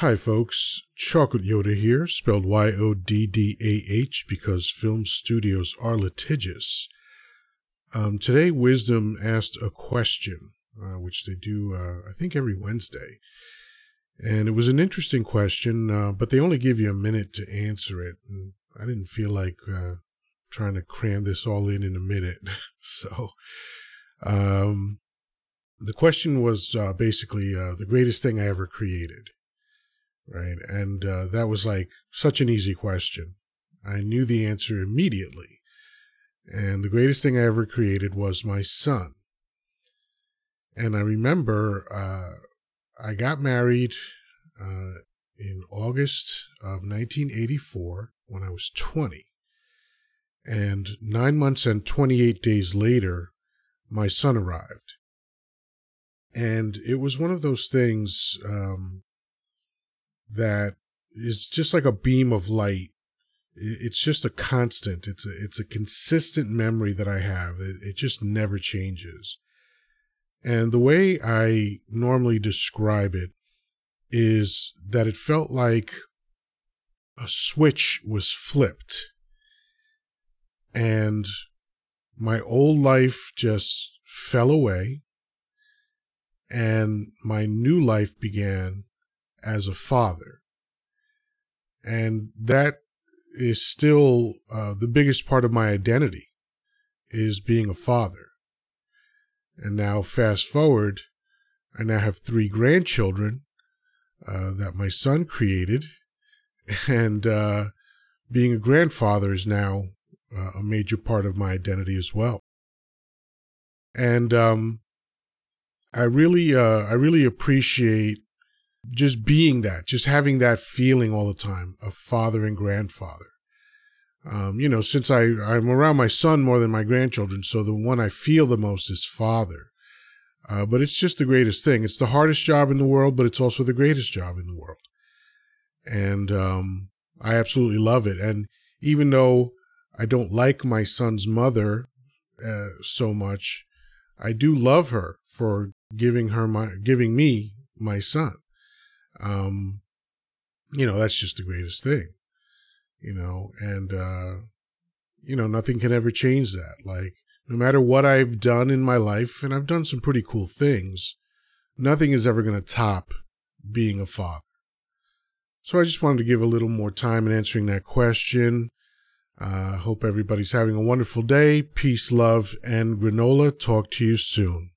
Hi, folks. Chocolate Yoddah here, spelled Y O D D A H, because film studios are litigious. Um, today, Wisdom asked a question, uh, which they do, uh, I think, every Wednesday. And it was an interesting question, uh, but they only give you a minute to answer it. And I didn't feel like uh, trying to cram this all in in a minute. so, um, the question was uh, basically uh, the greatest thing I ever created right? And uh, that was like such an easy question. I knew the answer immediately. And the greatest thing I ever created was my son. And I remember uh, I got married uh, in August of 1984 when I was 20. And nine months and 28 days later, my son arrived. And it was one of those things um, that is just like a beam of light. It's just a constant. It's a, it's a consistent memory that I have. It, it just never changes. And the way I normally describe it is that it felt like a switch was flipped and my old life just fell away and my new life began as a father. And that is still uh, the biggest part of my identity is being a father. And now fast forward, I now have three grandchildren uh, that my son created. And uh, being a grandfather is now uh, a major part of my identity as well. And um, I really, uh, I really appreciate just being that, just having that feeling all the time of father and grandfather. Um, you know, since I, I'm around my son more than my grandchildren, so the one I feel the most is father. Uh, but it's just the greatest thing. It's the hardest job in the world, but it's also the greatest job in the world. And um, I absolutely love it. And even though I don't like my son's mother uh, so much, I do love her for giving her my giving me my son. Um, you know, that's just the greatest thing, you know, and, uh, you know, nothing can ever change that. Like, no matter what I've done in my life, and I've done some pretty cool things, nothing is ever going to top being a father. So I just wanted to give a little more time in answering that question. Uh, hope everybody's having a wonderful day. Peace, love, and granola. Talk to you soon.